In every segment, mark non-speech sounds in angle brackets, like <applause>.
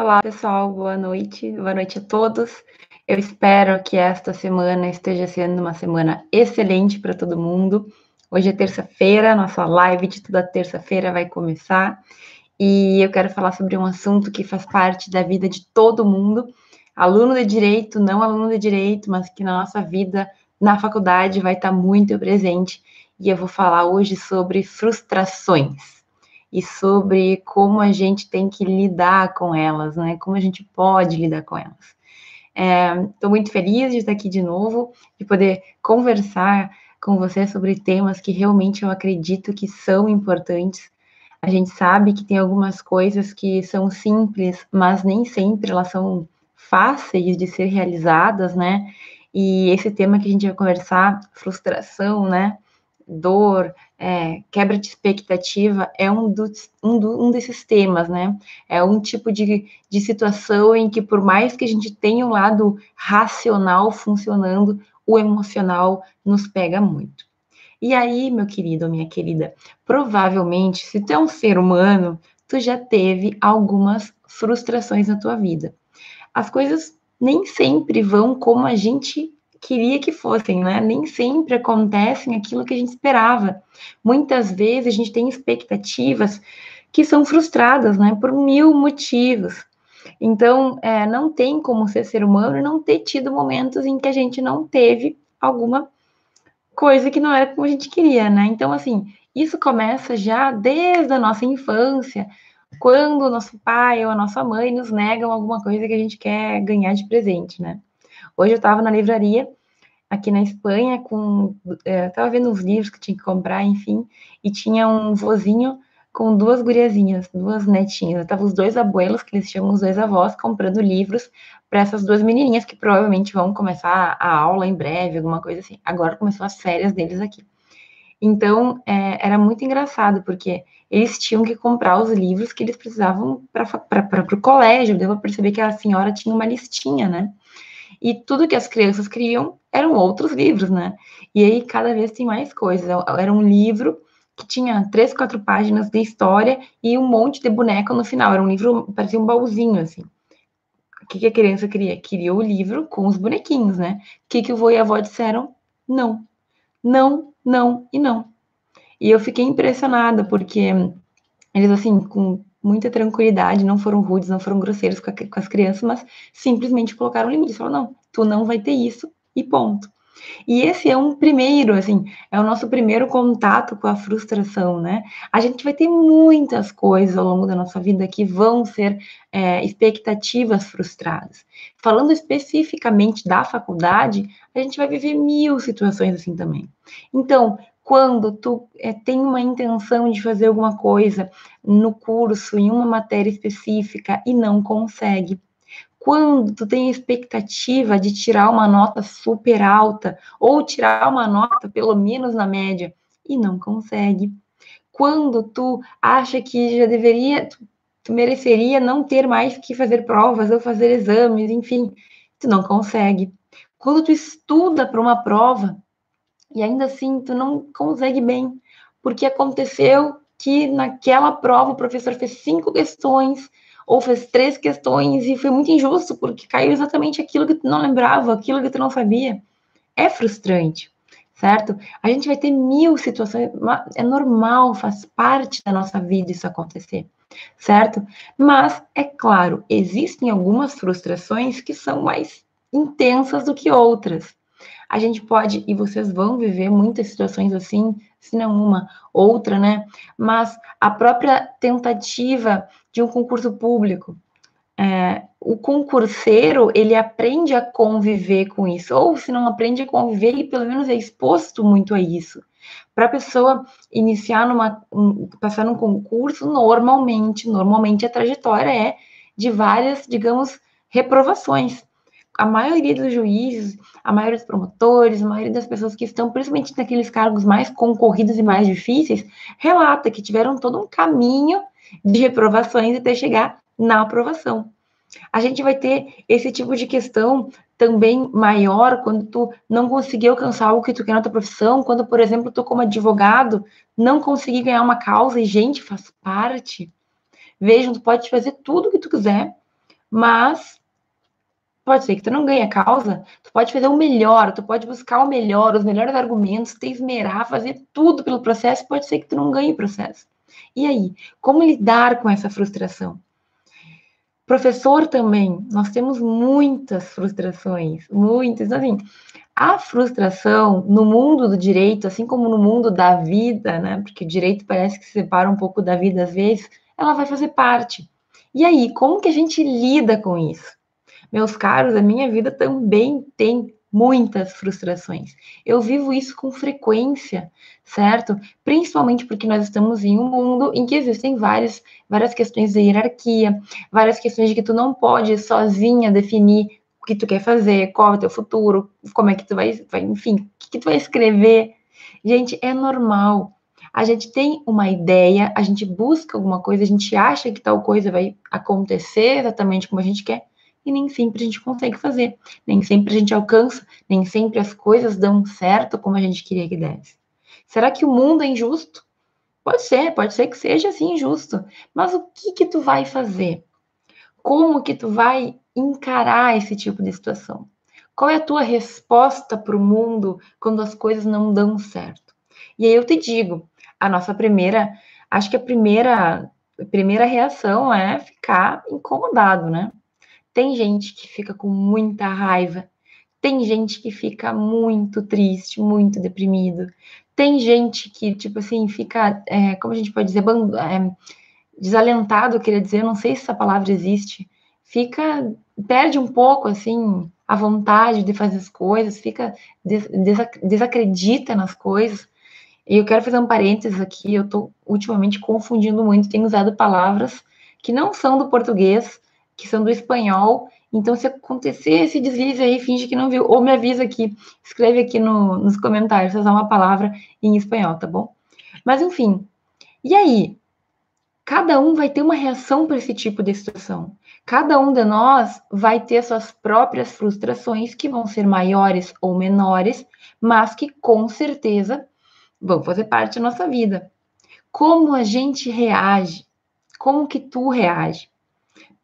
Olá, pessoal, boa noite, boa noite a todos. Eu espero que esta semana esteja sendo uma semana excelente para todo mundo. Hoje é terça-feira, nossa live de toda terça-feira vai começar e eu quero falar sobre um assunto que faz parte da vida de todo mundo, aluno de direito, não aluno de direito, mas que na nossa vida na faculdade vai estar muito presente. E eu vou falar hoje sobre frustrações e sobre como a gente tem que lidar com elas, né? Como a gente pode lidar com elas. Estou é, muito feliz de estar aqui de novo, de poder conversar com você sobre temas que realmente eu acredito que são importantes. A gente sabe que tem algumas coisas que são simples, mas nem sempre elas são fáceis de ser realizadas, né? E esse tema que a gente vai conversar, frustração, né? Dor, é, quebra de expectativa, é um, dos, um, do, um desses temas, né? É um tipo de, de situação em que, por mais que a gente tenha um lado racional funcionando, o emocional nos pega muito. E aí, meu querido ou minha querida, provavelmente, se tu é um ser humano, tu já teve algumas frustrações na tua vida. As coisas nem sempre vão como a gente queria que fossem, né? Nem sempre acontecem aquilo que a gente esperava. Muitas vezes a gente tem expectativas que são frustradas, né? Por mil motivos. Então, é, não tem como ser ser humano não ter tido momentos em que a gente não teve alguma coisa que não era como a gente queria, né? Então, assim, isso começa já desde a nossa infância, quando o nosso pai ou a nossa mãe nos negam alguma coisa que a gente quer ganhar de presente, né? Hoje eu estava na livraria aqui na Espanha com estava é, vendo uns livros que tinha que comprar, enfim, e tinha um vozinho com duas guriazinhas, duas netinhas. Estavam os dois abuelos, que eles chamam os dois avós, comprando livros para essas duas menininhas que provavelmente vão começar a aula em breve, alguma coisa assim. Agora começou as férias deles aqui. Então, é, era muito engraçado, porque eles tinham que comprar os livros que eles precisavam para o colégio. Deu para perceber que a senhora tinha uma listinha, né? E tudo que as crianças queriam eram outros livros, né? E aí, cada vez tem mais coisas. Era um livro que tinha três, quatro páginas de história e um monte de boneca no final. Era um livro, parecia um baúzinho, assim. O que, que a criança queria? Queria o livro com os bonequinhos, né? O que, que o vô e a avó disseram? Não. Não, não e não. E eu fiquei impressionada, porque eles, assim, com muita tranquilidade, não foram rudes, não foram grosseiros com, a, com as crianças, mas simplesmente colocaram limites. Falaram, não, tu não vai ter isso e ponto. E esse é um primeiro, assim, é o nosso primeiro contato com a frustração, né? A gente vai ter muitas coisas ao longo da nossa vida que vão ser é, expectativas frustradas. Falando especificamente da faculdade, a gente vai viver mil situações assim também. Então, quando tu é, tem uma intenção de fazer alguma coisa no curso, em uma matéria específica e não consegue, quando tu tem expectativa de tirar uma nota super alta ou tirar uma nota pelo menos na média e não consegue. Quando tu acha que já deveria, tu, tu mereceria não ter mais que fazer provas ou fazer exames, enfim, tu não consegue. Quando tu estuda para uma prova e ainda assim tu não consegue bem, porque aconteceu que naquela prova o professor fez cinco questões ou fez três questões e foi muito injusto, porque caiu exatamente aquilo que tu não lembrava, aquilo que tu não sabia. É frustrante, certo? A gente vai ter mil situações, é normal, faz parte da nossa vida isso acontecer, certo? Mas, é claro, existem algumas frustrações que são mais intensas do que outras. A gente pode, e vocês vão viver muitas situações assim, se não uma, outra, né? Mas a própria tentativa de um concurso público, é, o concurseiro ele aprende a conviver com isso, ou se não aprende a conviver, ele pelo menos é exposto muito a isso. Para a pessoa iniciar numa, um, passar num concurso, normalmente, normalmente a trajetória é de várias, digamos, reprovações a maioria dos juízes, a maioria dos promotores, a maioria das pessoas que estão, principalmente naqueles cargos mais concorridos e mais difíceis, relata que tiveram todo um caminho de reprovações até chegar na aprovação. A gente vai ter esse tipo de questão também maior quando tu não conseguir alcançar algo que tu quer na tua profissão, quando, por exemplo, tu como advogado não conseguir ganhar uma causa e gente faz parte. Vejam, tu pode fazer tudo o que tu quiser, Mas pode ser que tu não ganhe a causa, tu pode fazer o melhor, tu pode buscar o melhor, os melhores argumentos, te esmerar, fazer tudo pelo processo, pode ser que tu não ganhe o processo. E aí, como lidar com essa frustração? Professor também, nós temos muitas frustrações, muitas, assim, a frustração no mundo do direito, assim como no mundo da vida, né? Porque o direito parece que se separa um pouco da vida às vezes, ela vai fazer parte. E aí, como que a gente lida com isso? Meus caros, a minha vida também tem muitas frustrações. Eu vivo isso com frequência, certo? Principalmente porque nós estamos em um mundo em que existem várias, várias questões de hierarquia, várias questões de que tu não pode sozinha definir que tu quer fazer, qual é o teu futuro, como é que tu vai, vai enfim, o que, que tu vai escrever. Gente, é normal. A gente tem uma ideia, a gente busca alguma coisa, a gente acha que tal coisa vai acontecer exatamente como a gente quer, e nem sempre a gente consegue fazer, nem sempre a gente alcança, nem sempre as coisas dão certo como a gente queria que desse. Será que o mundo é injusto? Pode ser, pode ser que seja assim injusto, mas o que que tu vai fazer? Como que tu vai encarar esse tipo de situação? Qual é a tua resposta para o mundo quando as coisas não dão certo? E aí eu te digo, a nossa primeira, acho que a primeira, a primeira reação é ficar incomodado, né? Tem gente que fica com muita raiva, tem gente que fica muito triste, muito deprimido, tem gente que, tipo assim, fica, é, como a gente pode dizer, é, desalentado, queria dizer, não sei se essa palavra existe, fica perde um pouco assim a vontade de fazer as coisas, fica des desacredita nas coisas. E eu quero fazer um parênteses aqui, eu estou ultimamente confundindo muito, tenho usado palavras que não são do português, que são do espanhol. Então, se acontecer esse deslize aí, finge que não viu, ou me avisa aqui, escreve aqui no, nos comentários usar uma palavra em espanhol, tá bom? Mas enfim, e aí? Cada um vai ter uma reação para esse tipo de situação. Cada um de nós vai ter suas próprias frustrações que vão ser maiores ou menores, mas que com certeza vão fazer parte da nossa vida. Como a gente reage? Como que tu reage?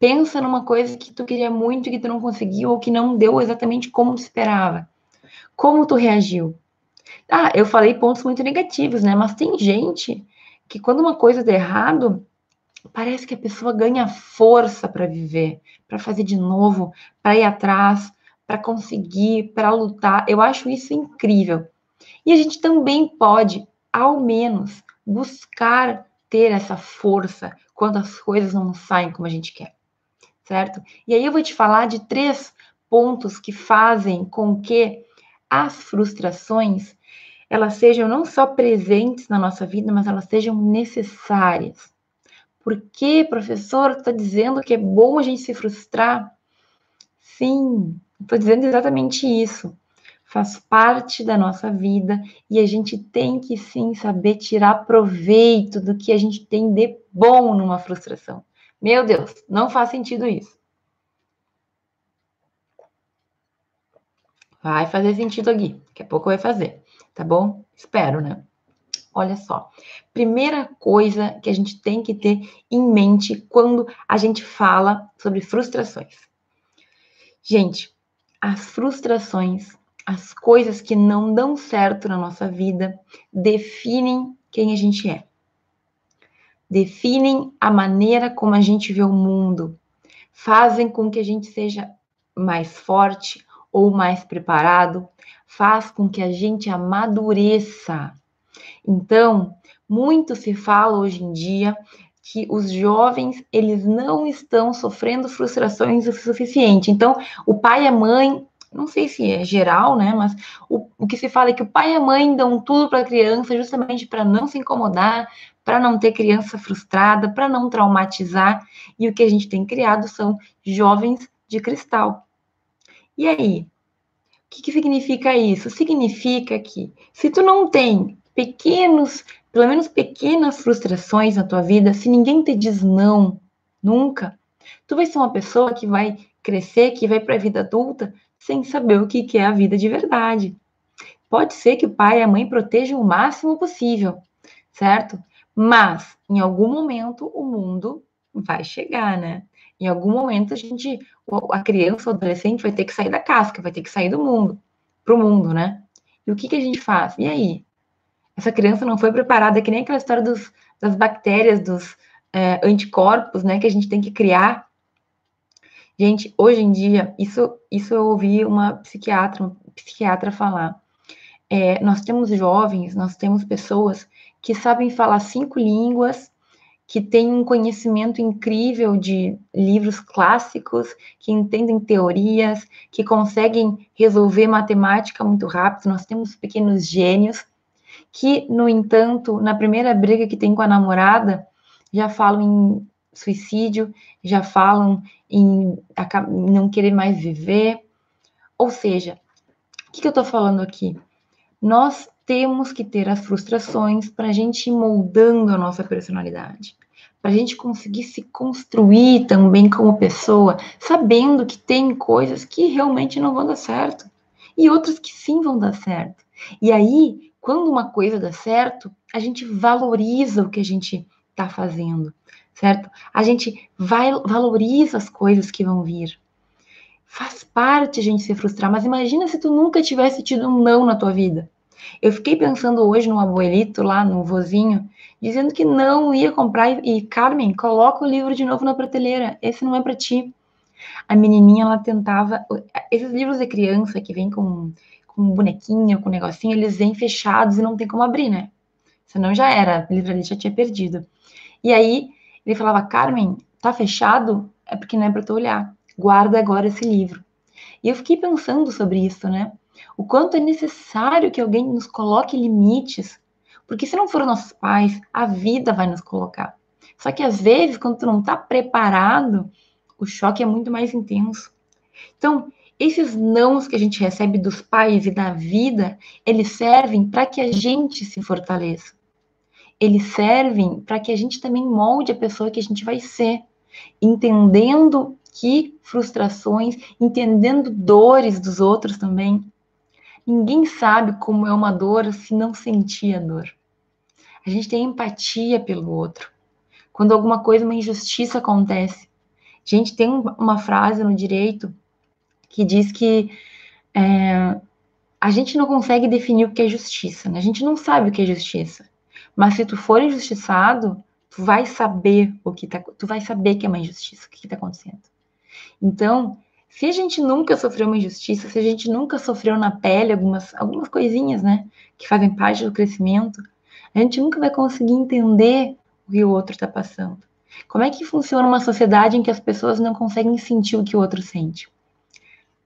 Pensa numa coisa que tu queria muito e que tu não conseguiu ou que não deu exatamente como tu esperava. Como tu reagiu? Ah, eu falei pontos muito negativos, né? Mas tem gente que quando uma coisa dá errado, parece que a pessoa ganha força para viver, para fazer de novo, para ir atrás, para conseguir, para lutar. Eu acho isso incrível. E a gente também pode, ao menos, buscar ter essa força quando as coisas não saem como a gente quer, certo? E aí eu vou te falar de três pontos que fazem com que as frustrações elas sejam não só presentes na nossa vida, mas elas sejam necessárias. Por que, professor, está dizendo que é bom a gente se frustrar? Sim, estou dizendo exatamente isso. Faz parte da nossa vida e a gente tem que sim saber tirar proveito do que a gente tem de bom numa frustração. Meu Deus, não faz sentido isso. Vai fazer sentido aqui. Daqui a pouco vai fazer, tá bom? Espero, né? Olha só, primeira coisa que a gente tem que ter em mente quando a gente fala sobre frustrações. Gente, as frustrações, as coisas que não dão certo na nossa vida, definem quem a gente é. Definem a maneira como a gente vê o mundo. Fazem com que a gente seja mais forte ou mais preparado. Faz com que a gente amadureça então, muito se fala hoje em dia que os jovens eles não estão sofrendo frustrações o suficiente. Então, o pai e a mãe, não sei se é geral, né? Mas o, o que se fala é que o pai e a mãe dão tudo para a criança justamente para não se incomodar, para não ter criança frustrada, para não traumatizar. E o que a gente tem criado são jovens de cristal. E aí? O que, que significa isso? Significa que se tu não tem pequenos, pelo menos pequenas frustrações na tua vida, se ninguém te diz não, nunca, tu vai ser uma pessoa que vai crescer, que vai para a vida adulta sem saber o que é a vida de verdade. Pode ser que o pai e a mãe protejam o máximo possível, certo? Mas, em algum momento, o mundo vai chegar, né? Em algum momento a gente, a criança ou adolescente vai ter que sair da casca, vai ter que sair do mundo, para o mundo, né? E o que, que a gente faz? E aí? Essa criança não foi preparada, que nem aquela história dos, das bactérias, dos é, anticorpos, né? Que a gente tem que criar. Gente, hoje em dia, isso, isso eu ouvi uma psiquiatra, uma psiquiatra falar. É, nós temos jovens, nós temos pessoas que sabem falar cinco línguas, que têm um conhecimento incrível de livros clássicos, que entendem teorias, que conseguem resolver matemática muito rápido. Nós temos pequenos gênios que, no entanto, na primeira briga que tem com a namorada, já falam em suicídio, já falam em não querer mais viver. Ou seja, o que, eu estou falando aqui? Nós temos que ter as frustrações para a gente ir moldando a nossa personalidade, para a gente conseguir se construir também como pessoa, sabendo que tem coisas que realmente não vão dar certo e outras que sim vão dar certo. E aí, quando uma coisa dá certo, a gente valoriza o que a gente está fazendo, certo? A gente vai, valoriza as coisas que vão vir. Faz parte a gente se frustrar, mas imagina se tu nunca tivesse tido um não na tua vida. Eu fiquei pensando hoje num abuelito lá, no vozinho, dizendo que não ia comprar e, Carmen, coloca o livro de novo na prateleira, esse não é para ti. A menininha, ela tentava, esses livros de criança que vêm com, com bonequinho, com negocinho, eles vêm fechados e não tem como abrir, né? Senão já era, o livro ali já tinha perdido. E aí, ele falava, Carmen, tá fechado? É porque não é para tu olhar. Guarda agora esse livro. E eu fiquei pensando sobre isso, né? O quanto é necessário que alguém nos coloque limites, porque se não for nossos pais, a vida vai nos colocar. Só que às vezes, quando tu não está preparado, o choque é muito mais intenso. Então, esses nãos que a gente recebe dos pais e da vida, eles servem para que a gente se fortaleça. Eles servem para que a gente também molde a pessoa que a gente vai ser, entendendo que frustrações, entendendo dores dos outros também. Ninguém sabe como é uma dor se não sentir a dor. A gente tem empatia pelo outro. Quando alguma coisa, uma injustiça acontece. Gente, tem uma frase no direito que diz que é, a gente não consegue definir o que é justiça, né? A gente não sabe o que é justiça. Mas se tu for injustiçado, tu vai saber o que tá, tu vai saber que é uma injustiça, o que está acontecendo. Então, se a gente nunca sofreu uma injustiça, se a gente nunca sofreu na pele algumas, algumas coisinhas, né, que fazem parte do crescimento, a gente nunca vai conseguir entender o que o outro está passando. Como é que funciona uma sociedade em que as pessoas não conseguem sentir o que o outro sente?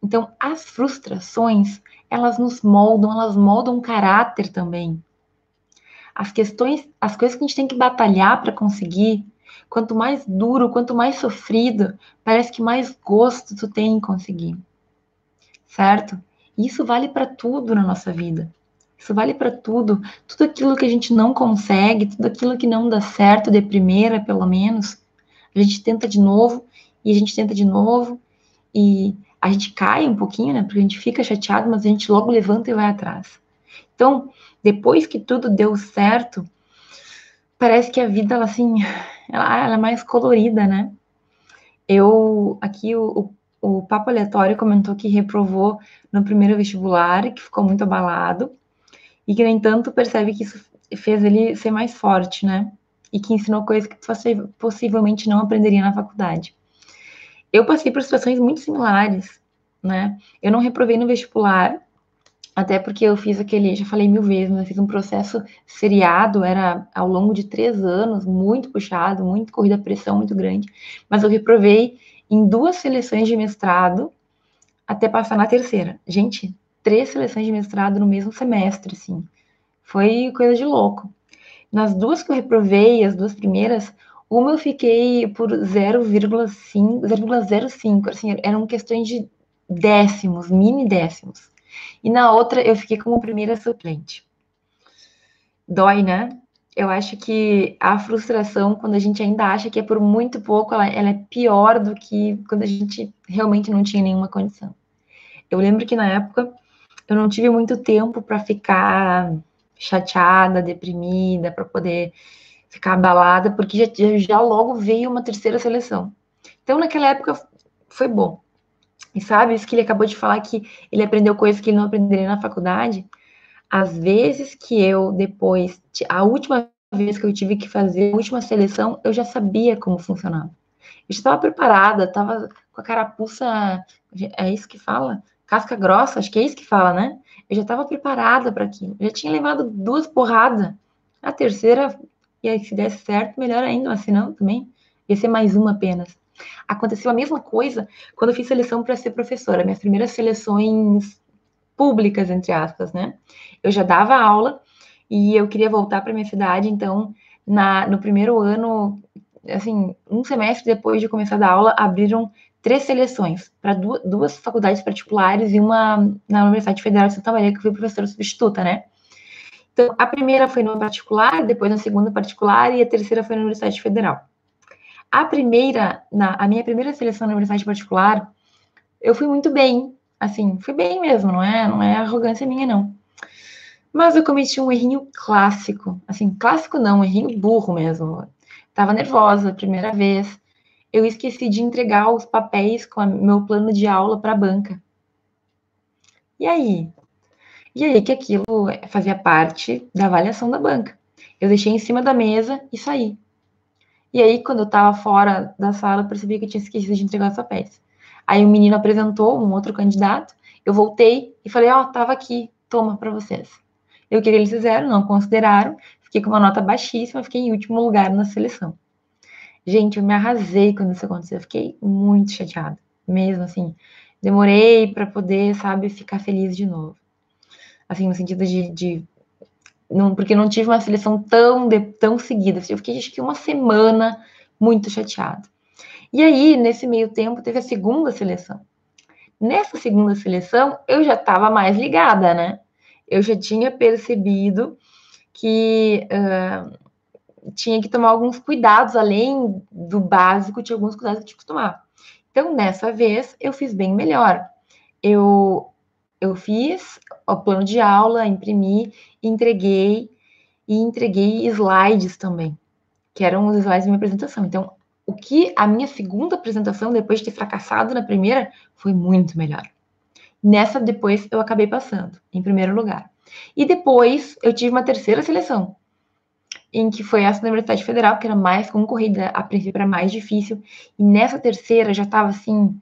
Então, as frustrações, elas nos moldam, elas moldam o caráter também. As questões, as coisas que a gente tem que batalhar para conseguir, Quanto mais duro, quanto mais sofrido, parece que mais gosto tu tem em conseguir. Certo? Isso vale para tudo na nossa vida. Isso vale para tudo. Tudo aquilo que a gente não consegue, tudo aquilo que não dá certo de primeira, pelo menos, a gente tenta de novo e a gente tenta de novo e a gente cai um pouquinho, né? Porque a gente fica chateado, mas a gente logo levanta e vai atrás. Então, depois que tudo deu certo, parece que a vida, ela, assim, ela, ela é mais colorida, né? Eu, aqui, o, o, o Papo Aleatório comentou que reprovou no primeiro vestibular, que ficou muito abalado, e que, no entanto, percebe que isso fez ele ser mais forte, né? E que ensinou coisas que possivelmente não aprenderia na faculdade. Eu passei por situações muito similares, né? Eu não reprovei no vestibular, até porque eu fiz aquele, já falei mil vezes, mas eu fiz um processo seriado, era ao longo de três anos, muito puxado, muito corrida pressão muito grande. Mas eu reprovei em duas seleções de mestrado até passar na terceira. Gente, três seleções de mestrado no mesmo semestre, assim. Foi coisa de louco. Nas duas que eu reprovei, as duas primeiras, uma eu fiquei por 0,5, 0,05, assim, eram questões de décimos, mini décimos. E na outra eu fiquei como primeira suplente. Dói, né? Eu acho que a frustração, quando a gente ainda acha que é por muito pouco, ela, ela é pior do que quando a gente realmente não tinha nenhuma condição. Eu lembro que na época eu não tive muito tempo para ficar chateada, deprimida, para poder ficar abalada, porque já, já logo veio uma terceira seleção. Então, naquela época, foi bom. E sabe, isso que ele acabou de falar, que ele aprendeu coisas que ele não aprenderia na faculdade. Às vezes que eu, depois, a última vez que eu tive que fazer a última seleção, eu já sabia como funcionava. Eu já estava preparada, estava com a carapuça, é isso que fala? Casca grossa, acho que é isso que fala, né? Eu já estava preparada para aquilo. Eu já tinha levado duas porradas. A terceira, e aí, se desse certo, melhor ainda, mas se não, também ia ser mais uma apenas. Aconteceu a mesma coisa quando eu fiz seleção para ser professora, minhas primeiras seleções públicas, entre aspas, né? Eu já dava aula e eu queria voltar para minha cidade, então, na, no primeiro ano, assim, um semestre depois de começar a aula, abriram três seleções para duas, duas, faculdades particulares e uma na Universidade Federal de Santa Maria, que eu fui professora substituta, né? Então, a primeira foi no particular, depois na segunda particular e a terceira foi na Universidade Federal. A primeira, na, a minha primeira seleção na Universidade particular, eu fui muito bem, assim, fui bem mesmo, não é, não é arrogância minha, não. Mas eu cometi um errinho clássico, assim, clássico não, um errinho burro mesmo. Tava nervosa, primeira vez, eu esqueci de entregar os papéis com o meu plano de aula para a banca. E aí? E aí que aquilo fazia parte da avaliação da banca. Eu deixei em cima da mesa e saí. E aí, quando eu estava fora da sala, eu percebi que eu tinha esquecido de entregar os papéis. Aí o menino apresentou um outro candidato, eu voltei e falei, ó, oh, tava aqui, toma para vocês. Eu queria eles fizeram, não consideraram, fiquei com uma nota baixíssima, fiquei em último lugar na seleção. Gente, eu me arrasei quando isso aconteceu. Eu fiquei muito chateada, mesmo assim. Demorei para poder, sabe, ficar feliz de novo. Assim, no sentido de. de não, porque não tive uma seleção tão, de, tão seguida. Eu fiquei, acho que uma semana muito chateada. E aí, nesse meio tempo, teve a segunda seleção. Nessa segunda seleção, eu já estava mais ligada, né? Eu já tinha percebido que uh, tinha que tomar alguns cuidados, além do básico, tinha alguns cuidados que tinha que tomar. Então, nessa vez, eu fiz bem melhor. Eu, eu fiz o plano de aula, imprimi, entreguei e entreguei slides também, que eram os slides da minha apresentação. Então, o que a minha segunda apresentação, depois de ter fracassado na primeira, foi muito melhor. Nessa, depois, eu acabei passando, em primeiro lugar. E depois, eu tive uma terceira seleção, em que foi essa da Universidade Federal, que era mais concorrida, a princípio era mais difícil, e nessa terceira já estava assim,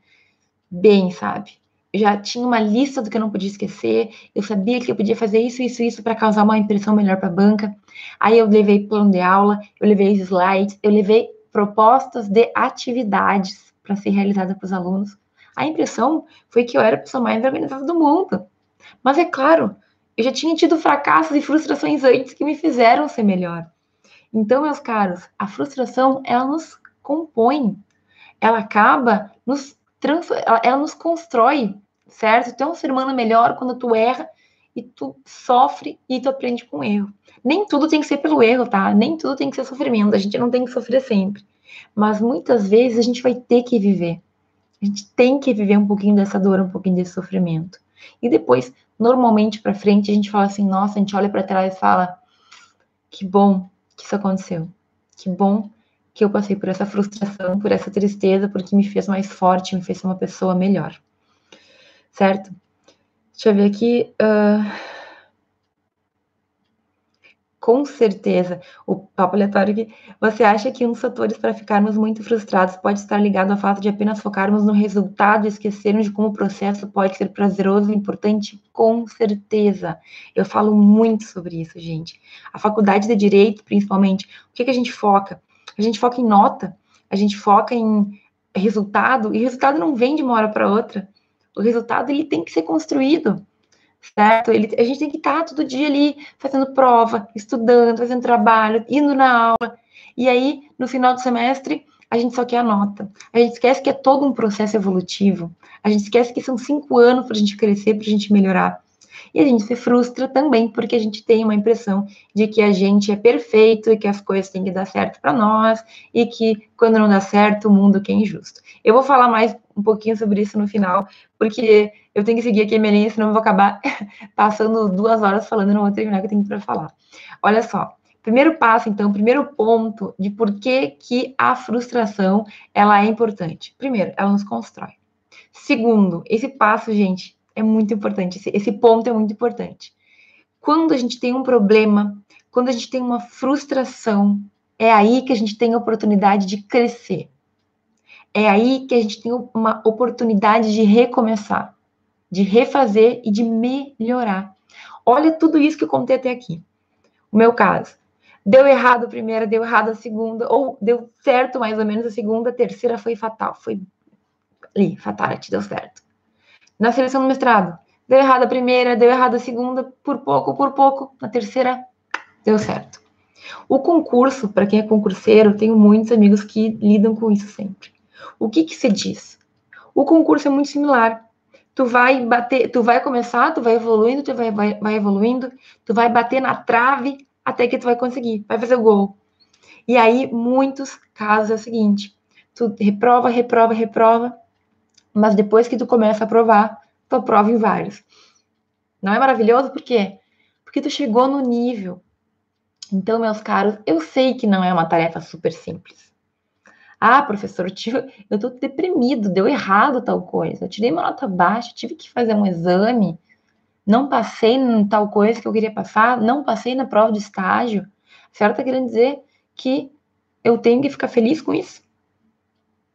bem, sabe? Já tinha uma lista do que eu não podia esquecer, eu sabia que eu podia fazer isso, isso, isso para causar uma impressão melhor para a banca. Aí eu levei plano de aula, eu levei slides, eu levei propostas de atividades para ser realizada para os alunos. A impressão foi que eu era a pessoa mais organizada do mundo. Mas é claro, eu já tinha tido fracassos e frustrações antes que me fizeram ser melhor. Então, meus caros, a frustração, ela nos compõe, ela acaba nos ela, ela nos constrói, certo? Tu é um ser humano melhor quando tu erra e tu sofre e tu aprende com o erro. Nem tudo tem que ser pelo erro, tá? Nem tudo tem que ser sofrimento, a gente não tem que sofrer sempre. Mas muitas vezes a gente vai ter que viver. A gente tem que viver um pouquinho dessa dor, um pouquinho desse sofrimento. E depois, normalmente para frente, a gente fala assim: nossa, a gente olha para trás e fala: que bom, que isso aconteceu. Que bom que eu passei por essa frustração, por essa tristeza, porque me fez mais forte, me fez ser uma pessoa melhor. Certo? Deixa eu ver aqui. Uh com certeza, o papo aleatório aqui, você acha que um dos fatores para ficarmos muito frustrados pode estar ligado ao fato de apenas focarmos no resultado e esquecermos de como o processo pode ser prazeroso e importante? Com certeza. Eu falo muito sobre isso, gente. A faculdade de Direito, principalmente, o que, que a gente foca? A gente foca em nota, a gente foca em resultado, e resultado não vem de uma hora para outra. O resultado ele tem que ser construído certo? Ele, a gente tem que estar todo dia ali fazendo prova, estudando, fazendo trabalho, indo na aula. E aí, no final do semestre, a gente só quer a nota. A gente esquece que é todo um processo evolutivo. A gente esquece que são cinco anos para a gente crescer, para a gente melhorar. E a gente se frustra também porque a gente tem uma impressão de que a gente é perfeito e que as coisas têm que dar certo para nós e que quando não dá certo, o mundo é injusto. Eu vou falar mais um pouquinho sobre isso no final, porque eu tenho que seguir aqui a minha linha, senão eu vou acabar <laughs> passando duas horas falando e não vou terminar o que eu tenho para falar. Olha só, Primeiro passo, então, primeiro ponto de por que, que a frustração ela é importante. Primeiro, ela nos constrói. Segundo, esse passo, gente, é muito importante. Esse, esse ponto é muito importante. Quando a gente tem um problema, quando a gente tem uma frustração, é aí que a gente tem a oportunidade de crescer. É aí que a gente tem uma oportunidade de recomeçar, de refazer e de melhorar. Olha tudo isso que eu contei até aqui. O meu caso. Deu errado a primeira, deu errado a segunda, ou deu certo mais ou menos a segunda, a terceira foi fatal. Foi ali, fatality, deu certo. Na seleção do mestrado, deu errado a primeira, deu errado a segunda, por pouco, por pouco, na terceira, deu certo. O concurso, para quem é concurseiro, tenho muitos amigos que lidam com isso sempre. O que que se diz? O concurso é muito similar. Tu vai bater, tu vai começar, tu vai evoluindo, tu vai, vai, vai evoluindo, tu vai bater na trave até que tu vai conseguir, vai fazer o gol. E aí, muitos casos é o seguinte: tu reprova, reprova, reprova, mas depois que tu começa a provar, tu aprova em vários. Não é maravilhoso? Por quê? Porque tu chegou no nível. Então, meus caros, eu sei que não é uma tarefa super simples. Ah, professor, eu, tive, eu tô deprimido, deu errado tal coisa. Eu tirei uma nota baixa, tive que fazer um exame, não passei em tal coisa que eu queria passar, não passei na prova de estágio. A senhora tá querendo dizer que eu tenho que ficar feliz com isso?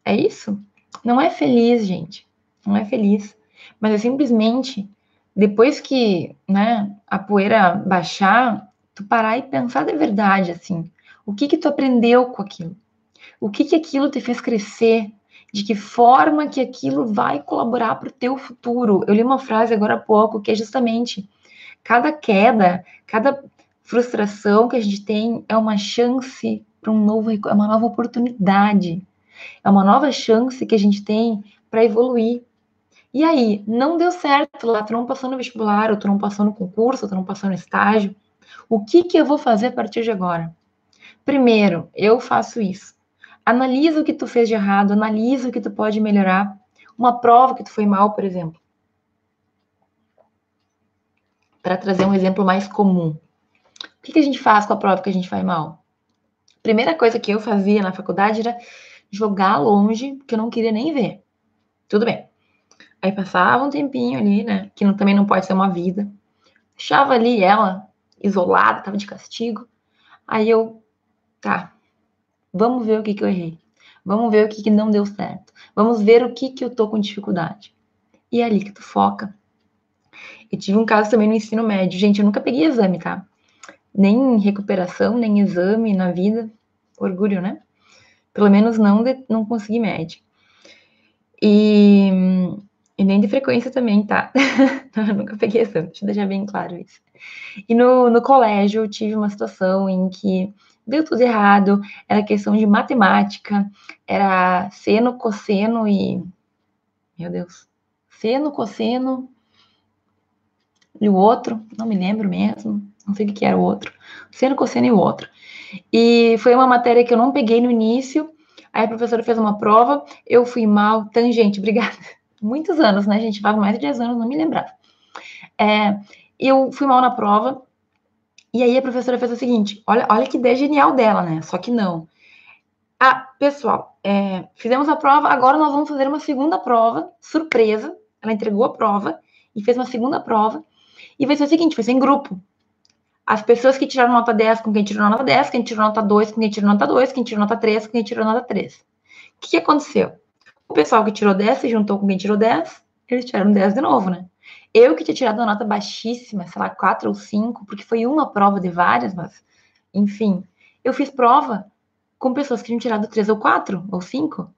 É isso? Não é feliz, gente. Não é feliz. Mas é simplesmente depois que, né, a poeira baixar, tu parar e pensar de verdade, assim, o que que tu aprendeu com aquilo? O que que aquilo te fez crescer? De que forma que aquilo vai colaborar para o teu futuro? Eu li uma frase agora há pouco que é justamente cada queda, cada frustração que a gente tem é uma chance para um novo, é uma nova oportunidade. É uma nova chance que a gente tem para evoluir. E aí, não deu certo lá, tu não passou no vestibular, ou tu não passou no concurso, ou tu não passou no estágio. O que que eu vou fazer a partir de agora? Primeiro, eu faço isso. Analisa o que tu fez de errado, analisa o que tu pode melhorar. Uma prova que tu foi mal, por exemplo. Para trazer um exemplo mais comum. O que, que a gente faz com a prova que a gente vai mal? Primeira coisa que eu fazia na faculdade era jogar longe, que eu não queria nem ver. Tudo bem. Aí passava um tempinho ali, né? Que não, também não pode ser uma vida. Deixava ali ela isolada, tava de castigo. Aí eu, tá, vamos ver o que, que eu errei. Vamos ver o que, que não deu certo. Vamos ver o que, que eu tô com dificuldade. E é ali que tu foca. Eu tive um caso também no ensino médio. Gente, eu nunca peguei exame, tá? Nem recuperação, nem exame na vida. Orgulho, né? Pelo menos não, de, não consegui média. E, e nem de frequência também, tá? <laughs> eu nunca peguei exame, deixa eu deixar bem claro isso. E no, no colégio eu tive uma situação em que deu tudo errado, era questão de matemática, era seno, cosseno e. Meu Deus. Seno, cosseno e o outro, não me lembro mesmo, não sei o que era o outro. Seno, cosseno e o outro. E foi uma matéria que eu não peguei no início. Aí a professora fez uma prova, eu fui mal. Tangente, <laughs> obrigada. Muitos anos, né, gente? Faz mais de 10 anos, não me lembrava. É, eu fui mal na prova. E aí a professora fez o seguinte: olha, olha que ideia genial dela, né? Só que não. Ah, pessoal, é, fizemos a prova, agora nós vamos fazer uma segunda prova, surpresa. Ela entregou a prova e fez uma segunda prova. E vai ser o seguinte: vai ser em grupo as pessoas que tiraram nota 10 com quem tirou nota 10, quem tirou nota 2 com quem tirou nota 2, quem tirou nota 3 com quem tirou nota 3. O que, que aconteceu? O pessoal que tirou 10 se juntou com quem tirou 10, eles tiraram 10 de novo, né? Eu que tinha tirado uma nota baixíssima, sei lá, 4 ou 5, porque foi uma prova de várias, mas, enfim, eu fiz prova com pessoas que tinham tirado 3 ou 4 ou 5.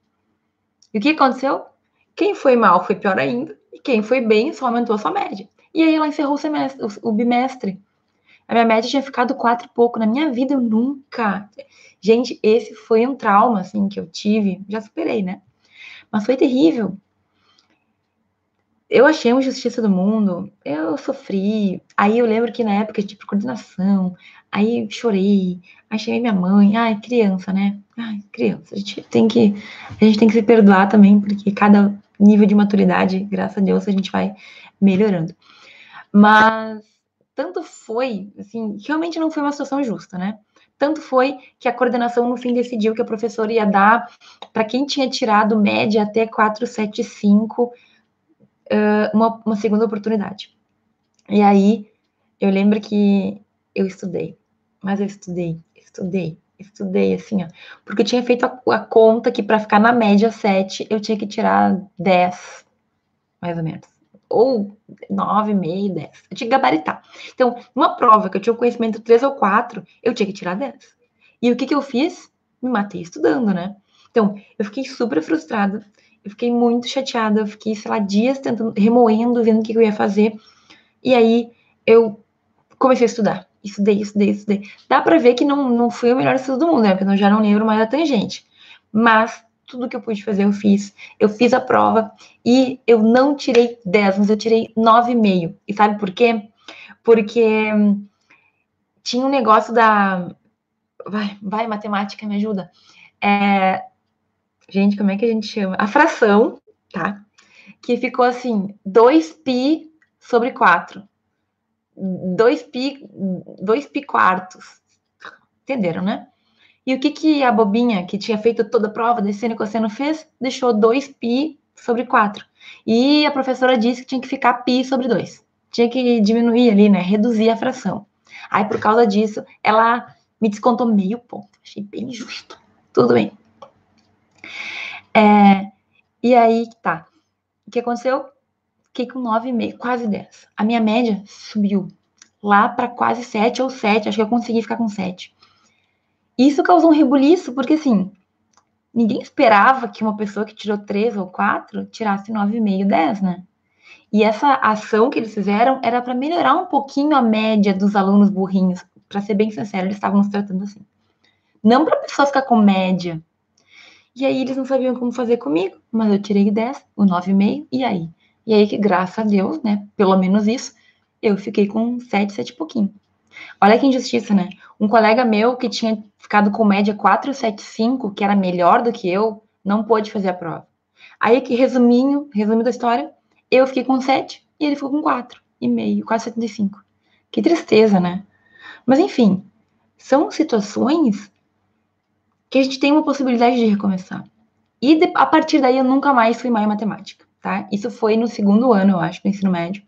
E o que aconteceu? Quem foi mal foi pior ainda, e quem foi bem só aumentou a sua média. E aí ela encerrou o semestre, o bimestre. A minha média tinha ficado quatro e pouco. Na minha vida, eu nunca. Gente, esse foi um trauma, assim, que eu tive. Já superei, né? Mas foi terrível. Eu achei uma justiça do mundo. Eu sofri. Aí eu lembro que na época tipo, coordenação, aí chorei. Aí chamei minha mãe. Ai, criança, né? Ai, criança. A gente tem que, a gente tem que se perdoar também, porque cada nível de maturidade, graças a Deus, a gente vai melhorando. Mas tanto foi, assim, realmente não foi uma situação justa, né? Tanto foi que a coordenação no fim decidiu que a professora ia dar para quem tinha tirado média até 475 uma, uma segunda oportunidade. E aí eu lembro que eu estudei, mas eu estudei, estudei, estudei assim, ó, porque eu tinha feito a, a conta que para ficar na média 7 eu tinha que tirar 10, mais ou menos. Ou 9, meio, 10. Eu tinha que gabaritar. Então, numa prova que eu tinha o conhecimento 3 ou 4, eu tinha que tirar 10. E o que, que eu fiz? Me matei estudando, né? Então, eu fiquei super frustrada, eu fiquei muito chateada, eu fiquei, sei lá, dias tentando, remoendo, vendo o que, eu ia fazer. E aí, eu comecei a estudar. Estudei, estudei, estudei. Dá pra ver que não, não fui o melhor estudo do mundo, né? Porque eu já não lembro mais da tangente. Mas tudo que eu pude fazer eu fiz. Eu fiz a prova e eu não tirei 10, mas eu tirei 9,5. E sabe por quê? Porque hum, tinha um negócio da. Vai, vai, matemática, me ajuda. É... Gente, como é que a gente chama? A fração, tá? Que ficou assim: 2π sobre 4 dois pi, dois pi quartos. Entenderam, né? E o que, que a bobinha, que tinha feito toda a prova de seno e cosseno, fez? Deixou 2 pi sobre 4. E a professora disse que tinha que ficar pi sobre 2. Tinha que diminuir ali, né? Reduzir a fração. Aí, por causa disso, ela me descontou meio ponto. Achei bem justo. Tudo bem. É, e aí, tá. O que aconteceu? fiquei com 9,5, quase 10. A minha média subiu lá para quase 7 ou 7, acho que eu consegui ficar com 7. Isso causou um rebuliço, porque assim, ninguém esperava que uma pessoa que tirou 3 ou 4 tirasse 9,5, 10, né? E essa ação que eles fizeram era para melhorar um pouquinho a média dos alunos burrinhos. Para ser bem sincero, eles estavam nos tratando assim. Não para a pessoa ficar com média. E aí eles não sabiam como fazer comigo, mas eu tirei 10, o 9,5, e aí? E aí que, graças a Deus, né, pelo menos isso, eu fiquei com 7, 7 e pouquinho. Olha que injustiça, né? Um colega meu que tinha ficado com média 475, que era melhor do que eu, não pôde fazer a prova. Aí que resuminho, resumo da história, eu fiquei com 7 e ele ficou com 4 e meio, quase 75. Que tristeza, né? Mas enfim, são situações que a gente tem uma possibilidade de recomeçar. E de, a partir daí eu nunca mais fui mais matemática tá? Isso foi no segundo ano, eu acho, do ensino médio.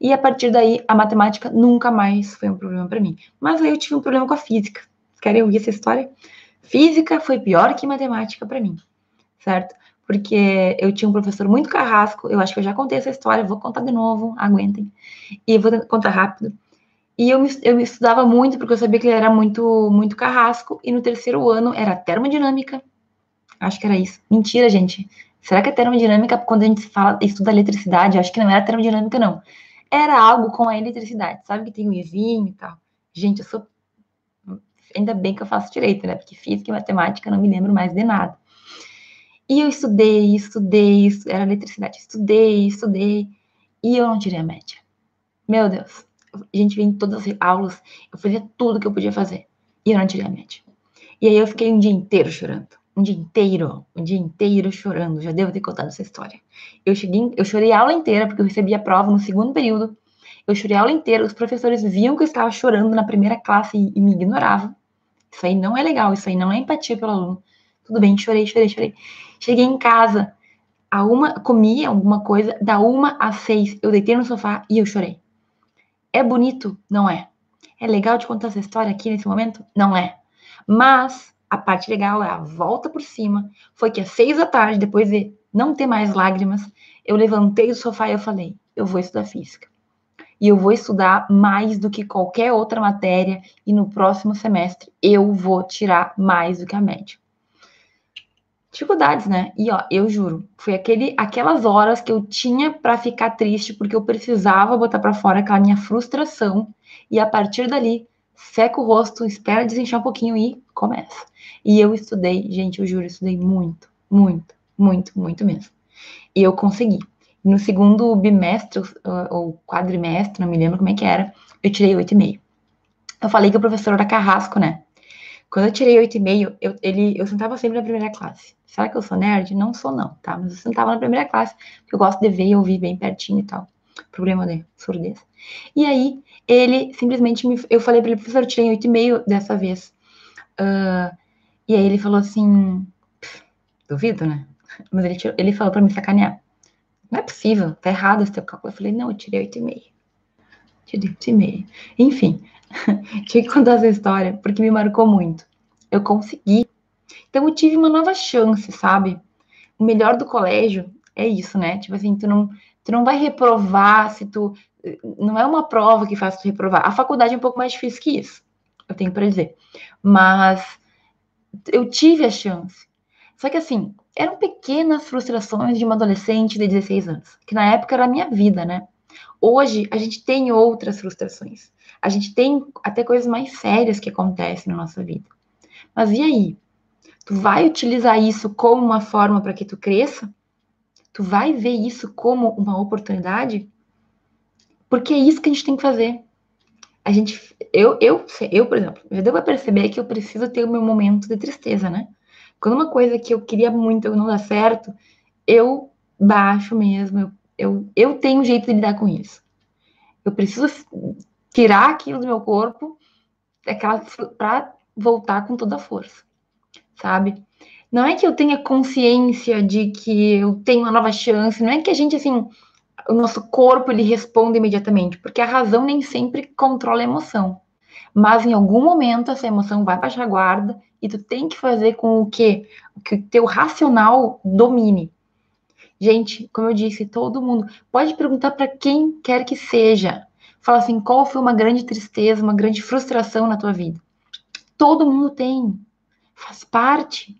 E a partir daí, a matemática nunca mais foi um problema para mim. Mas aí eu tive um problema com a física. Querem ouvir essa história? Física foi pior que matemática para mim, certo? Porque eu tinha um professor muito carrasco, eu acho que eu já contei essa história, vou contar de novo, aguentem. E vou contar rápido. E eu me, eu me estudava muito, porque eu sabia que ele era muito, muito carrasco, e no terceiro ano era termodinâmica, acho que era isso. Mentira, gente. Será que a termodinâmica, quando a gente fala, estuda eletricidade, acho que não era termodinâmica, não. Era algo com a eletricidade, sabe que tem o izinho e tal. Gente, eu sou. Ainda bem que eu faço direito, né? Porque física e matemática não me lembro mais de nada. E eu estudei, estudei, era eletricidade, estudei, estudei, e eu não tirei a média. Meu Deus. A gente vem em todas as aulas, eu fazia tudo que eu podia fazer, e eu não tirei a média. E aí eu fiquei um dia inteiro chorando um dia inteiro, um dia inteiro chorando. Já devo ter contado essa história. Eu cheguei, eu chorei a aula inteira porque eu recebi a prova no segundo período. Eu chorei a aula inteira. Os professores viam que eu estava chorando na primeira classe e, e me ignoravam. Isso aí não é legal. Isso aí não é empatia pelo aluno. Tudo bem, chorei, chorei, chorei. Cheguei em casa, a uma comi alguma coisa, da uma às seis eu deitei no sofá e eu chorei. É bonito? Não é. É legal de contar essa história aqui nesse momento? Não é. Mas a parte legal é a volta por cima. Foi que às seis da tarde, depois de não ter mais lágrimas, eu levantei do sofá e eu falei: eu vou estudar física. E eu vou estudar mais do que qualquer outra matéria, e no próximo semestre eu vou tirar mais do que a média. Dificuldades, né? E ó, eu juro, foi aquele, aquelas horas que eu tinha para ficar triste, porque eu precisava botar para fora aquela minha frustração, e a partir dali seca o rosto, espera desinchar um pouquinho e começa. E eu estudei, gente, eu juro, eu estudei muito, muito, muito, muito mesmo. E eu consegui. No segundo bimestre, ou quadrimestre, não me lembro como é que era, eu tirei 8,5. Eu falei que o professor era carrasco, né? Quando eu tirei 8,5, eu, ele, eu sentava sempre na primeira classe. Será que eu sou nerd? Não sou, não, tá? Mas eu sentava na primeira classe, porque eu gosto de ver e ouvir bem pertinho e tal. Problema de surdez. E aí, ele simplesmente me. Eu falei para ele, professor, eu tirei 8,5 dessa vez. Uh, e aí ele falou assim, duvido, né? Mas ele, tirou, ele falou para me sacanear. Não é possível, tá errado esse teu cálculo. Eu falei, não, eu tirei 8,5. Tirei 8,5. Enfim, <laughs> tinha que contar essa história, porque me marcou muito. Eu consegui. Então eu tive uma nova chance, sabe? O melhor do colégio é isso, né? Tipo assim, tu não, tu não vai reprovar se tu. Não é uma prova que faz tu reprovar. A faculdade é um pouco mais difícil que isso, eu tenho para dizer. Mas eu tive a chance. Só que assim, eram pequenas frustrações de uma adolescente de 16 anos, que na época era a minha vida, né? Hoje a gente tem outras frustrações. A gente tem até coisas mais sérias que acontecem na nossa vida. Mas e aí? Tu vai utilizar isso como uma forma para que tu cresça? Tu vai ver isso como uma oportunidade? Porque é isso que a gente tem que fazer. A gente, eu, eu, eu, por exemplo, já deu para perceber que eu preciso ter o meu momento de tristeza, né? Quando uma coisa que eu queria muito não dá certo, eu baixo mesmo, eu, eu, eu tenho um jeito de lidar com isso. Eu preciso tirar aquilo do meu corpo para voltar com toda a força, sabe? Não é que eu tenha consciência de que eu tenho uma nova chance, não é que a gente, assim, o nosso corpo ele responde imediatamente, porque a razão nem sempre controla a emoção. Mas em algum momento essa emoção vai baixar a guarda e tu tem que fazer com o que o que teu racional domine. Gente, como eu disse, todo mundo pode perguntar para quem quer que seja. Fala assim, qual foi uma grande tristeza, uma grande frustração na tua vida? Todo mundo tem. Faz parte.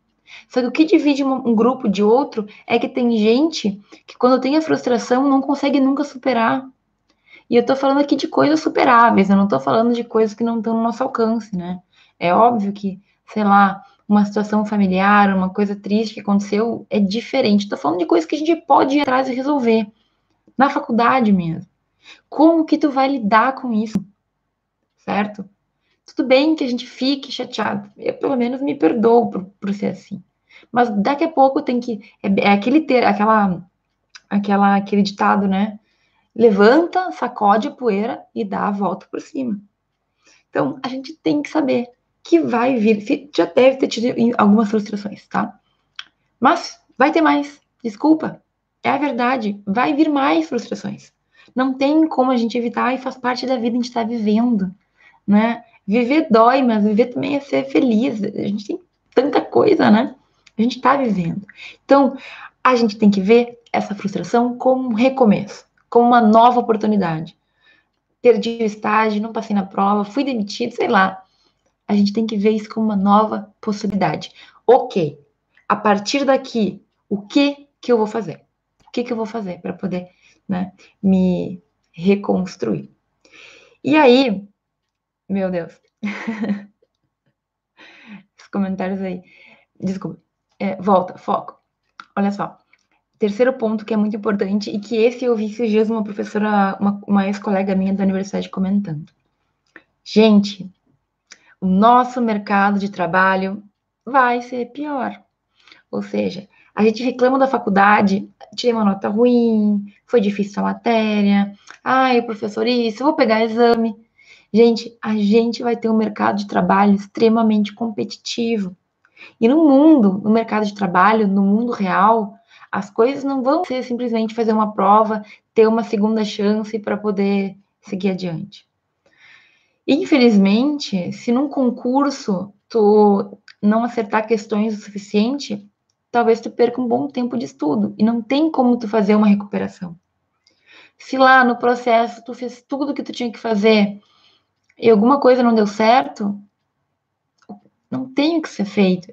Só que o que divide um grupo de outro é que tem gente que, quando tem a frustração, não consegue nunca superar. E eu tô falando aqui de coisas superáveis, eu não tô falando de coisas que não estão no nosso alcance, né? É óbvio que, sei lá, uma situação familiar, uma coisa triste que aconteceu é diferente. Tô falando de coisas que a gente pode ir atrás e resolver. Na faculdade mesmo. Como que tu vai lidar com isso? Certo? Tudo bem que a gente fique chateado. Eu, pelo menos, me perdoo por, por ser assim. Mas daqui a pouco tem que. É, é aquele ter, aquela, aquela, aquele ditado, né? Levanta, sacode a poeira e dá a volta por cima. Então, a gente tem que saber que vai vir. Já deve ter tido algumas frustrações, tá? Mas vai ter mais. Desculpa. É a verdade. Vai vir mais frustrações. Não tem como a gente evitar e faz parte da vida a gente estar tá vivendo, né? Viver dói, mas viver também é ser feliz. A gente tem tanta coisa, né? A gente está vivendo. Então, a gente tem que ver essa frustração como um recomeço, como uma nova oportunidade. Perdi o estágio, não passei na prova, fui demitido, sei lá. A gente tem que ver isso como uma nova possibilidade. Ok, a partir daqui, o que que eu vou fazer? O que que eu vou fazer para poder né, me reconstruir? E aí, meu Deus, <laughs> os comentários aí, desculpa. É, volta, foco. Olha só. Terceiro ponto que é muito importante e que esse eu vi esses dias uma professora, uma, uma ex-colega minha da universidade comentando. Gente, o nosso mercado de trabalho vai ser pior. Ou seja, a gente reclama da faculdade, tirei uma nota ruim, foi difícil a matéria, ai, professor, isso, vou pegar exame. Gente, a gente vai ter um mercado de trabalho extremamente competitivo. E no mundo, no mercado de trabalho, no mundo real, as coisas não vão ser simplesmente fazer uma prova, ter uma segunda chance para poder seguir adiante. Infelizmente, se num concurso tu não acertar questões o suficiente, talvez tu perca um bom tempo de estudo e não tem como tu fazer uma recuperação. Se lá no processo tu fez tudo o que tu tinha que fazer e alguma coisa não deu certo, não tem o que ser feito.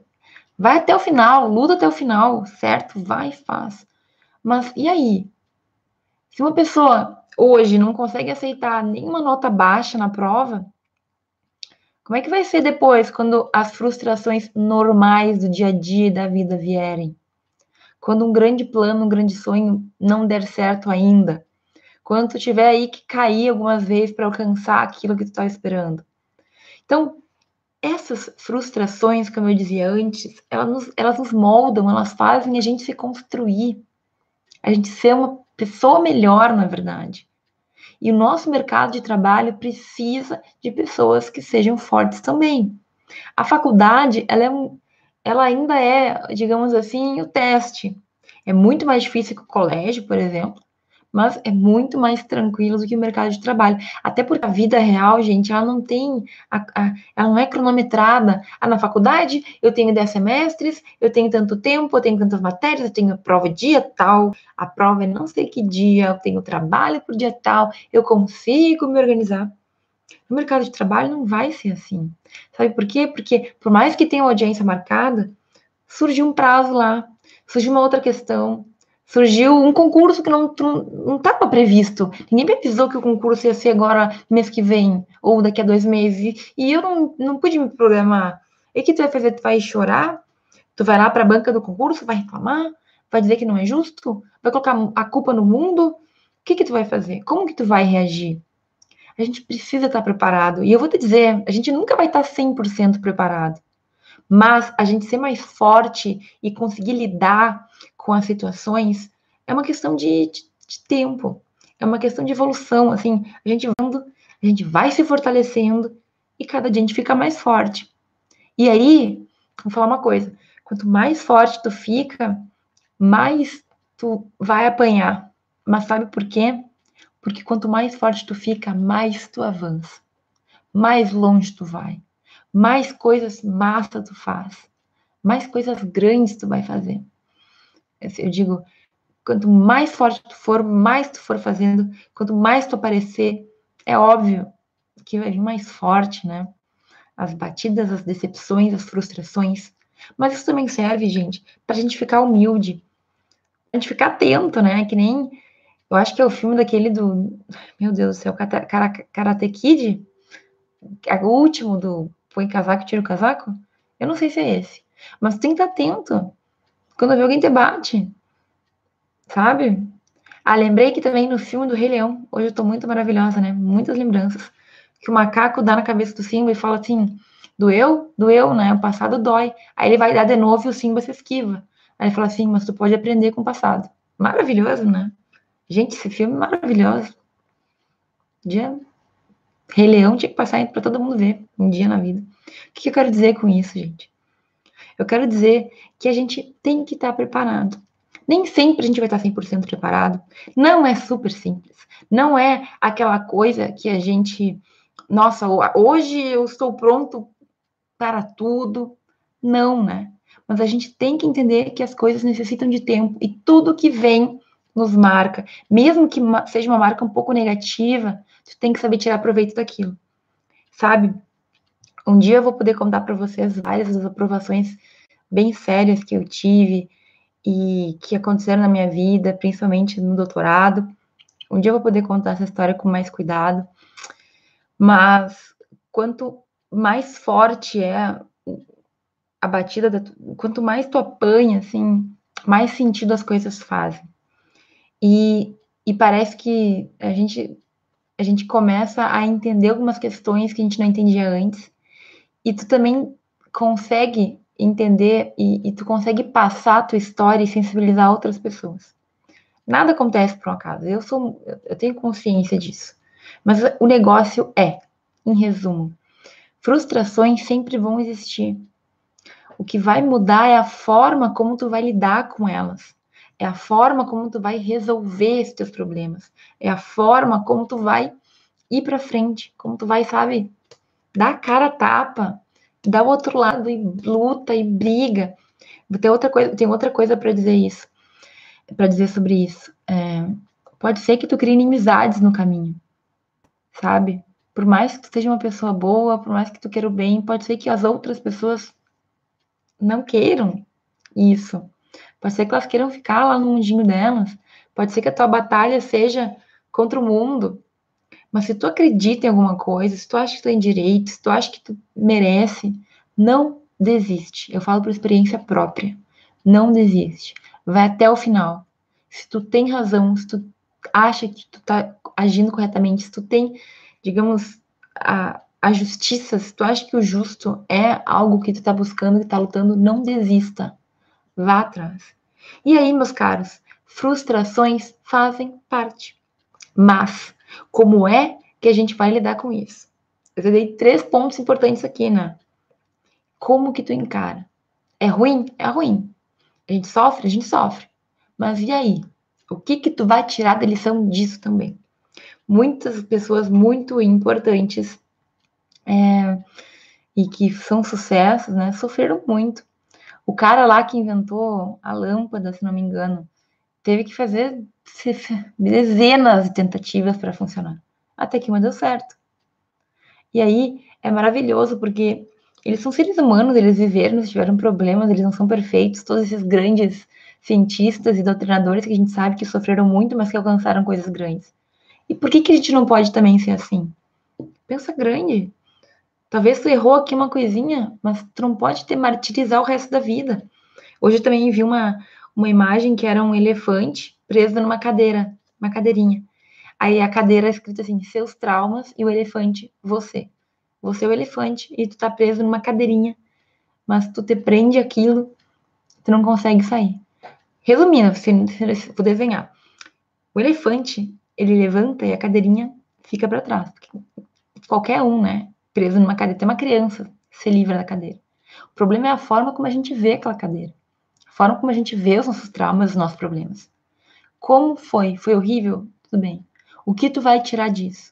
Vai até o final, luta até o final, certo? Vai e faz. Mas e aí? Se uma pessoa hoje não consegue aceitar nenhuma nota baixa na prova, como é que vai ser depois, quando as frustrações normais do dia a dia da vida vierem? Quando um grande plano, um grande sonho não der certo ainda? Quando tu tiver aí que cair algumas vezes para alcançar aquilo que tu está esperando? Então, essas frustrações, como eu dizia antes, elas nos, elas nos moldam, elas fazem a gente se construir, a gente ser uma pessoa melhor, na verdade. E o nosso mercado de trabalho precisa de pessoas que sejam fortes também. A faculdade, ela, é ela ainda é, digamos assim, o teste. É muito mais difícil que o colégio, por exemplo, mas é muito mais tranquilo do que o mercado de trabalho. Até porque a vida real, gente, ela não tem, a, a, ela não é cronometrada. Ah, na faculdade eu tenho 10 semestres, eu tenho tanto tempo, eu tenho tantas matérias, eu tenho prova dia tal, a prova é não sei que dia, eu tenho trabalho por dia tal, eu consigo me organizar. No mercado de trabalho não vai ser assim. Sabe por quê? Porque por mais que tenha uma audiência marcada, surgiu um prazo lá, surgiu uma outra questão, surgiu um concurso que não estava previsto. Ninguém me avisou que o concurso ia ser agora mês que vem, ou daqui a dois meses, e eu não, não pude me programar. E o que tu vai fazer? Tu vai chorar? Tu vai lá para a banca do concurso, vai reclamar? Vai dizer que não é justo? Vai colocar a culpa no mundo? O que que tu vai fazer? Como que tu vai reagir? A gente precisa estar preparado. E eu vou te dizer, a gente nunca vai estar 100% preparado. Mas a gente ser mais forte e conseguir lidar com as situações é uma questão de, de, de tempo, é uma questão de evolução. Assim, a gente vando, a gente vai se fortalecendo e cada dia a gente fica mais forte. E aí, vou falar uma coisa: quanto mais forte tu fica, mais tu vai apanhar. Mas sabe por quê? Porque quanto mais forte tu fica, mais tu avança, mais longe tu vai mais coisas massa tu faz, mais coisas grandes tu vai fazer. Eu digo, quanto mais forte tu for, mais tu for fazendo, quanto mais tu aparecer, é óbvio que vai vir mais forte, né? As batidas, as decepções, as frustrações. Mas isso também serve, gente, pra gente ficar humilde, pra gente ficar atento, né? Que nem. Eu acho que é o filme daquele do. Meu Deus do céu, Karate Kid? O último do põe casaco tira o casaco? Eu não sei se é esse. Mas tem que estar atento. Quando vê alguém te bate. Sabe? Ah, lembrei que também no filme do Rei Leão, hoje eu tô muito maravilhosa, né? Muitas lembranças. Que o macaco dá na cabeça do Simba e fala assim: doeu? Doeu, né? O passado dói. Aí ele vai dar de novo e o Simba se esquiva. Aí ele fala assim: mas tu pode aprender com o passado. Maravilhoso, né? Gente, esse filme é maravilhoso. Dia Rei Leão tinha que passar para todo mundo ver um dia na vida. O que eu quero dizer com isso, gente? Eu quero dizer que a gente tem que estar preparado. Nem sempre a gente vai estar 100% preparado. Não é super simples. Não é aquela coisa que a gente, nossa, hoje eu estou pronto para tudo. Não, né? Mas a gente tem que entender que as coisas necessitam de tempo e tudo que vem nos marca, mesmo que seja uma marca um pouco negativa, tu tem que saber tirar proveito daquilo, sabe? Um dia eu vou poder contar para vocês várias das aprovações bem sérias que eu tive e que aconteceram na minha vida, principalmente no doutorado. Um dia eu vou poder contar essa história com mais cuidado. Mas quanto mais forte é a batida, da, quanto mais tu apanha, assim, mais sentido as coisas fazem. E, e parece que a gente, a gente começa a entender algumas questões que a gente não entendia antes. E tu também consegue entender e, e tu consegue passar a tua história e sensibilizar outras pessoas. Nada acontece por um acaso. Eu sou, eu tenho consciência disso. Mas o negócio é, em resumo, frustrações sempre vão existir. O que vai mudar é a forma como tu vai lidar com elas. É a forma como tu vai resolver esses teus problemas. É a forma como tu vai ir para frente, como tu vai, sabe, dar a cara tapa, dar o outro lado e luta e briga. Tem outra coisa, tem outra coisa para dizer isso, para dizer sobre isso. É, pode ser que tu crie inimizades no caminho, sabe? Por mais que tu seja uma pessoa boa, por mais que tu queira o bem, pode ser que as outras pessoas não queiram isso. Pode ser que elas queiram ficar lá no mundinho delas. Pode ser que a tua batalha seja contra o mundo. Mas se tu acredita em alguma coisa, se tu acha que tu tem direito, se tu acha que tu merece, não desiste. Eu falo por experiência própria. Não desiste. Vai até o final. Se tu tem razão, se tu acha que tu tá agindo corretamente, se tu tem, digamos, a, a justiça, se tu acha que o justo é algo que tu tá buscando, que tá lutando, não desista. Vá atrás. E aí, meus caros, frustrações fazem parte. Mas, como é que a gente vai lidar com isso? Eu dei três pontos importantes aqui, né? Como que tu encara? É ruim? É ruim. A gente sofre? A gente sofre. Mas e aí? O que que tu vai tirar da lição disso também? Muitas pessoas muito importantes é, e que são sucessos, né, sofreram muito. O cara lá que inventou a lâmpada, se não me engano, teve que fazer dezenas de tentativas para funcionar. Até que uma deu certo. E aí é maravilhoso, porque eles são seres humanos, eles viveram, eles tiveram problemas, eles não são perfeitos. Todos esses grandes cientistas e doutrinadores que a gente sabe que sofreram muito, mas que alcançaram coisas grandes. E por que, que a gente não pode também ser assim? Pensa grande. Talvez tu errou aqui uma coisinha, mas tu não pode te martirizar o resto da vida. Hoje eu também vi uma, uma imagem que era um elefante preso numa cadeira, uma cadeirinha. Aí a cadeira é escrita assim, seus traumas e o elefante, você. Você é o elefante e tu tá preso numa cadeirinha, mas tu te prende aquilo, tu não consegue sair. Resumindo, se, vou desenhar. O elefante, ele levanta e a cadeirinha fica para trás. Qualquer um, né, preso numa cadeira, tem uma criança, se livra da cadeira. O problema é a forma como a gente vê aquela cadeira. Forma como a gente vê os nossos traumas, os nossos problemas. Como foi? Foi horrível? Tudo bem. O que tu vai tirar disso?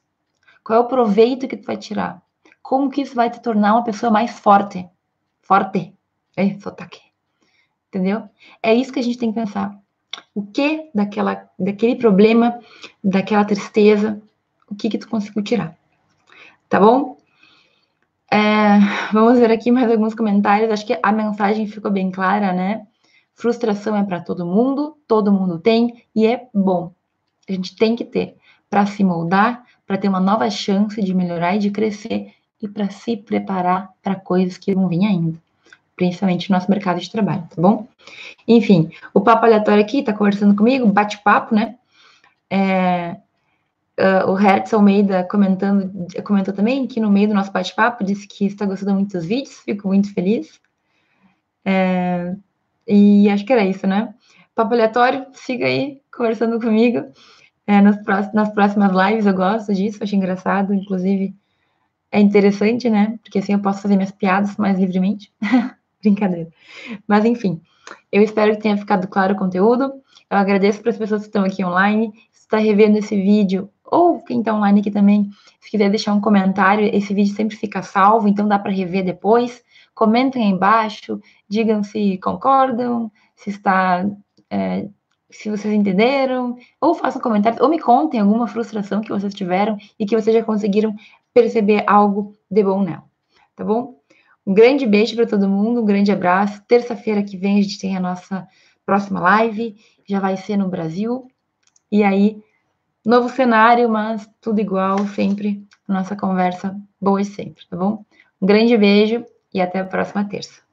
Qual é o proveito que tu vai tirar? Como que isso vai te tornar uma pessoa mais forte? Forte. É, sotaque. Entendeu? É isso que a gente tem que pensar. O que daquela, daquele problema, daquela tristeza, o que que tu conseguiu tirar? Tá bom? É, vamos ver aqui mais alguns comentários. Acho que a mensagem ficou bem clara, né? Frustração é para todo mundo, todo mundo tem e é bom. A gente tem que ter para se moldar, para ter uma nova chance de melhorar e de crescer e para se preparar para coisas que vão vir ainda, principalmente no nosso mercado de trabalho, tá bom? Enfim, o papo aleatório aqui está conversando comigo, bate-papo, né? É, Uh, o Hertz Almeida comentando, comentou também que no meio do nosso bate-papo disse que está gostando muito dos vídeos, fico muito feliz. É, e acho que era isso, né? Papo aleatório, siga aí conversando comigo é, nas, próximas, nas próximas lives, eu gosto disso, acho engraçado, inclusive é interessante, né? Porque assim eu posso fazer minhas piadas mais livremente. <laughs> Brincadeira. Mas enfim, eu espero que tenha ficado claro o conteúdo. Eu agradeço para as pessoas que estão aqui online. Se está revendo esse vídeo, ou quem está online aqui também, se quiser deixar um comentário, esse vídeo sempre fica salvo, então dá para rever depois. Comentem aí embaixo, digam se concordam, se está. É, se vocês entenderam, ou façam comentários, ou me contem alguma frustração que vocês tiveram e que vocês já conseguiram perceber algo de bom nela. Tá bom? Um grande beijo para todo mundo, um grande abraço. Terça-feira que vem a gente tem a nossa próxima live, já vai ser no Brasil. E aí Novo cenário, mas tudo igual, sempre. Nossa conversa boa e sempre, tá bom? Um grande beijo e até a próxima terça.